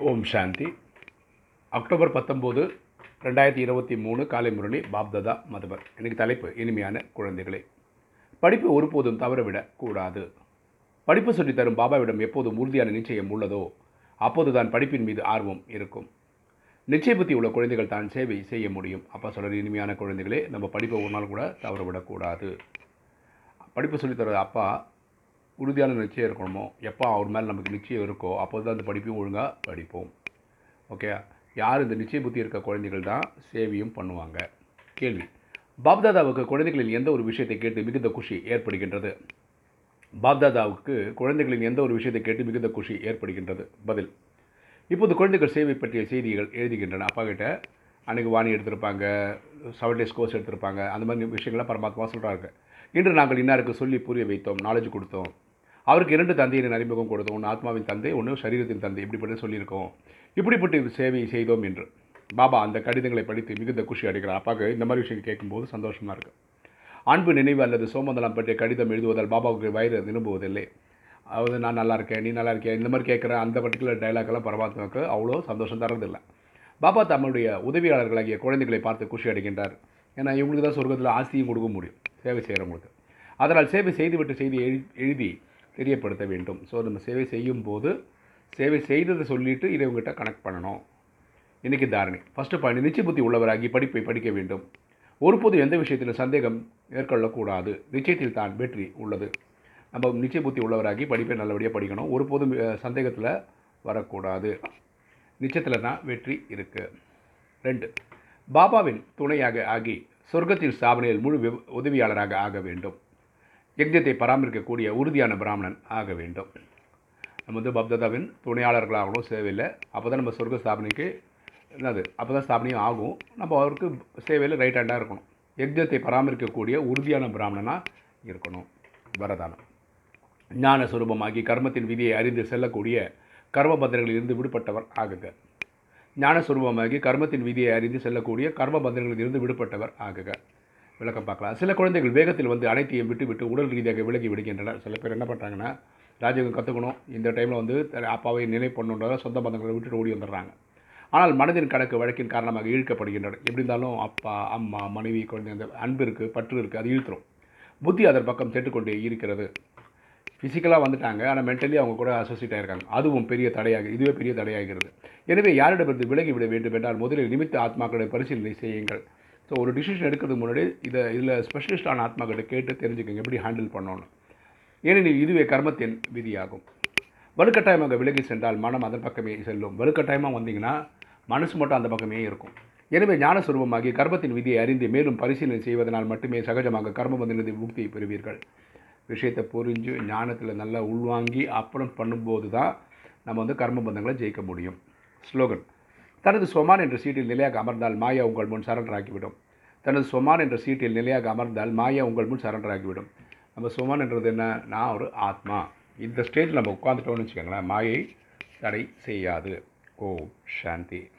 ஓம் சாந்தி. October பத்தொம்போது ரெண்டாயிரத்தி இருபத்தி மூணு காலை முரளி பாப்ததா மதுபர். எனக்கு தலைப்பு இனிமையான குழந்தைகளே. படிப்பு ஒருபோதும் தவறவிடக் கூடாது படிப்பு சொல்லித்தரும் பாபாவிடம் எப்போதும் உறுதியான நிச்சயம் உள்ளதோ அப்போது தான் படிப்பின் மீது ஆர்வம் இருக்கும். நிச்சய புத்தி உள்ள குழந்தைகள் தான் சேவை செய்ய முடியும். அப்போ சொல்கிற இனிமையான குழந்தைகளே நம்ம படிப்பை ஒரு நாள் கூட தவறவிடக்கூடாது. படிப்பு சொல்லித்தர அப்பா உறுதியான நிச்சயம் இருக்கணுமோ? எப்போ அவர் மேலே நமக்கு நிச்சயம் இருக்கோ அப்போ தான் அந்த படிப்பையும் ஒழுங்காக படிப்போம். ஓகே யார் இந்த நிச்சய புத்தி இருக்க குழந்தைகள் தான் சேவையும் பண்ணுவாங்க? கேள்வி. பாப்தாதாவுக்கு குழந்தைகளின் எந்த ஒரு விஷயத்தை கேட்டு மிகுந்த குஷி ஏற்படுகின்றது? பாப்தாதாவுக்கு குழந்தைகளின் எந்த ஒரு விஷயத்தை கேட்டு மிகுந்த குஷி ஏற்படுகின்றது? பதில். இப்போது குழந்தைகள் சேவை பற்றிய செய்திகள் எழுதுகின்றன. அப்பா கிட்ட அன்றைக்கு வாணி எடுத்திருப்பாங்க செவன் டேஸ் கோர்ஸ் எடுத்திருப்பாங்க அந்த மாதிரி விஷயங்கள்லாம் பரமாத்மா சொல்கிறாங்க இன்று நாங்கள் இன்னாருக்கு சொல்லி புரிய வைத்தோம் நாலேஜ் கொடுத்தோம். அவருக்கு இரண்டு தந்தையின் அறிமுகம் கொடுத்தோம். ஒன்று ஆத்மாவின் தந்தை ஒன்று சரீரத்தின் தந்தை. இப்படிப்பட்ட சொல்லியிருக்கோம். இப்படிப்பட்ட சேவை செய்தோம் என்று. பாபா அந்த கடிதங்களை படித்து மிகுந்த குஷி அடைகிறார். அப்பாவுக்கு இந்த மாதிரி விஷயம் கேட்கும்போது சந்தோஷமாக இருக்குது அன்பு நினைவு அல்லது சோமந்தலம் பற்றிய கடிதம் எழுதுவதால் பாபாவுக்கு வயிறு விரும்புவதில்லை அதாவது நான் நல்லா இருக்கேன் நீ நல்லா இருக்கேன் இந்த மாதிரி கேட்குற அந்த பர்டிகுலர் டைலாக்லாம் பரமாத்மாவுக்கு அவ்வளோ சந்தோஷம் தரதில்லை பாபா தம்முடைய உதவியாளர்களாகிய குழந்தைகளை பார்த்து குஷி அடைகின்றார். ஏன்னா இவங்களுக்கு தான் சொர்க்கத்தில் ஆஸ்தியும் கொடுக்க முடியும் சேவை செய்கிறவங்களுக்கு அதனால் சேவை செய்துவிட்டு செய்தி எழு எழுதி தெரியப்படுத்த வேண்டும். ஸோ நம்ம சேவை செய்யும் போது சேவை செய்ததை சொல்லிவிட்டு இதை இவங்ககிட்ட கனெக்ட் பண்ணணும். இன்றைக்கி தாரணை. ஃபஸ்ட்டு பாயிண்ட் நிச்சய புத்தி உள்ளவராகி படிப்பை படிக்க வேண்டும். ஒருபோதும் எந்த விஷயத்திலும் சந்தேகம் மேற்கொள்ளக்கூடாது நிச்சயத்தில் தான் வெற்றி உள்ளது. நம்ம நிச்சய புத்தி உள்ளவராகி படிப்பை நல்லபடியாக படிக்கணும். ஒருபோதும் சந்தேகத்தில் வரக்கூடாது. நிச்சயத்தில் தான் வெற்றி இருக்குது ரெண்டு பாபாவின் துணையாக ஆகி சொர்க்கத்தின் ஸ்தாபனையில் முழு உதவியாளராக ஆக வேண்டும். யஜ்யத்தை பராமரிக்கக்கூடிய உறுதியான பிராமணன் ஆக வேண்டும். நம்ம வந்து பப்ததாவின் துணையாளர்களாகணும் சேவையில் அப்போ தான் நம்ம சொர்க்க ஸ்தாபனைக்கு என்னது அப்போ தான் ஸ்தாபனையும் ஆகும். நம்ம அவருக்கு சேவையில் ரைட் ஹேண்டாக இருக்கணும். யஜ்யத்தை பராமரிக்கக்கூடிய உறுதியான பிராமணனாக இருக்கணும். வரதானம். ஞான சுரூபமாகி கர்மத்தின் விதியை அறிந்து செல்லக்கூடிய கர்மபந்தர்களிலிருந்து விடுபட்டவர் ஆகுக. ஞான சுரூபமாகி கர்மத்தின் விதியை அறிந்து செல்லக்கூடிய கர்மபந்தர்களிலிருந்து விடுபட்டவர் ஆகுக. விளக்கம் பார்க்கலாம். சில குழந்தைகள் வேகத்தில் வந்து அனைத்தையும் விட்டு விட்டு உடல் ரீதியாக விலகி விடுகின்றனர். சில பேர் என்ன பண்ணுறாங்கன்னா ராஜயோகம் கற்றுக்கணும் இந்த டைமில் வந்து அப்பாவை நினைவு பண்ணுன்றத சொந்த பந்தங்களை விட்டுட்டு ஓடி வந்துடுறாங்க. ஆனால் மனதின் கணக்கு வழக்கின் காரணமாக இழுக்கப்படுகின்றனர். எப்படி இருந்தாலும் அப்பா அம்மா மனைவி குழந்தை அந்த அன்பு இருக்குது பற்று இருக்குது அது இழுத்துரும். புத்தி அதன் பக்கம் செட்டுக்கொண்டே இருக்கிறது. ஃபிசிக்கலாக வந்துட்டாங்க. ஆனால் மென்டலி அவங்க கூட அசோசியேட் ஆகிருக்காங்க அதுவும் பெரிய தடையாக இதுவே பெரிய தடையாகிறது. எனவே யாரிடமிருந்து விலகி விட வேண்டும் என்றால் முதலில் நிமித்த ஆத்மாக்களை பரிசீலனை செய்யுங்கள். ஸோ ஒரு டிசிஷன் எடுக்கிறதுக்கு முன்னாடி இதை இதில் ஸ்பெஷலிஸ்டான ஆத்மாக்கிட்ட கேட்டு தெரிஞ்சுக்கோங்க எப்படி ஹேண்டில் பண்ணணும் ஏனெனில் இதுவே கர்மத்தின் விதியாகும். வலுக்கட்டாயமாக விலகி சென்றால் மனம் அதன் பக்கமே செல்லும். வலுக்கட்டாயமாக வந்தீங்கன்னா மனசு மட்டும் அந்த பக்கமே இருக்கும். எனவே ஞானஸ்வரூபமாகி கர்மத்தின் விதியை அறிந்து மேலும் பரிசீலனை செய்வதனால் மட்டுமே சகஜமாக கர்ம கர்மபந்திலிருந்து முக்தியை பெறுவீர்கள். விஷயத்தை புரிஞ்சு ஞானத்தில் நல்லா உள்வாங்கி அப்புறம் பண்ணும்போது தான் நம்ம வந்து கர்ம பந்தங்களை ஜெயிக்க முடியும். ஸ்லோகன். தனது சொமான் என்ற சீட்டில் நிலையாக அமர்ந்தால் மாயா உங்கள் முன் சரண்டர் ஆகிவிடும். தனது சொமான் என்ற சீட்டில் நிலையாக அமர்ந்தால் மாயா உங்கள் முன் சரண்டர் ஆக்கிவிடும் நம்ம சொமான் என்றது என்ன? நான் ஒரு ஆத்மா. இந்த ஸ்டேஜில் நம்ம உட்காந்துட்டோம்னு வச்சுக்கோங்களேன் மாயை தடை செய்யாது. ஓ சாந்தி.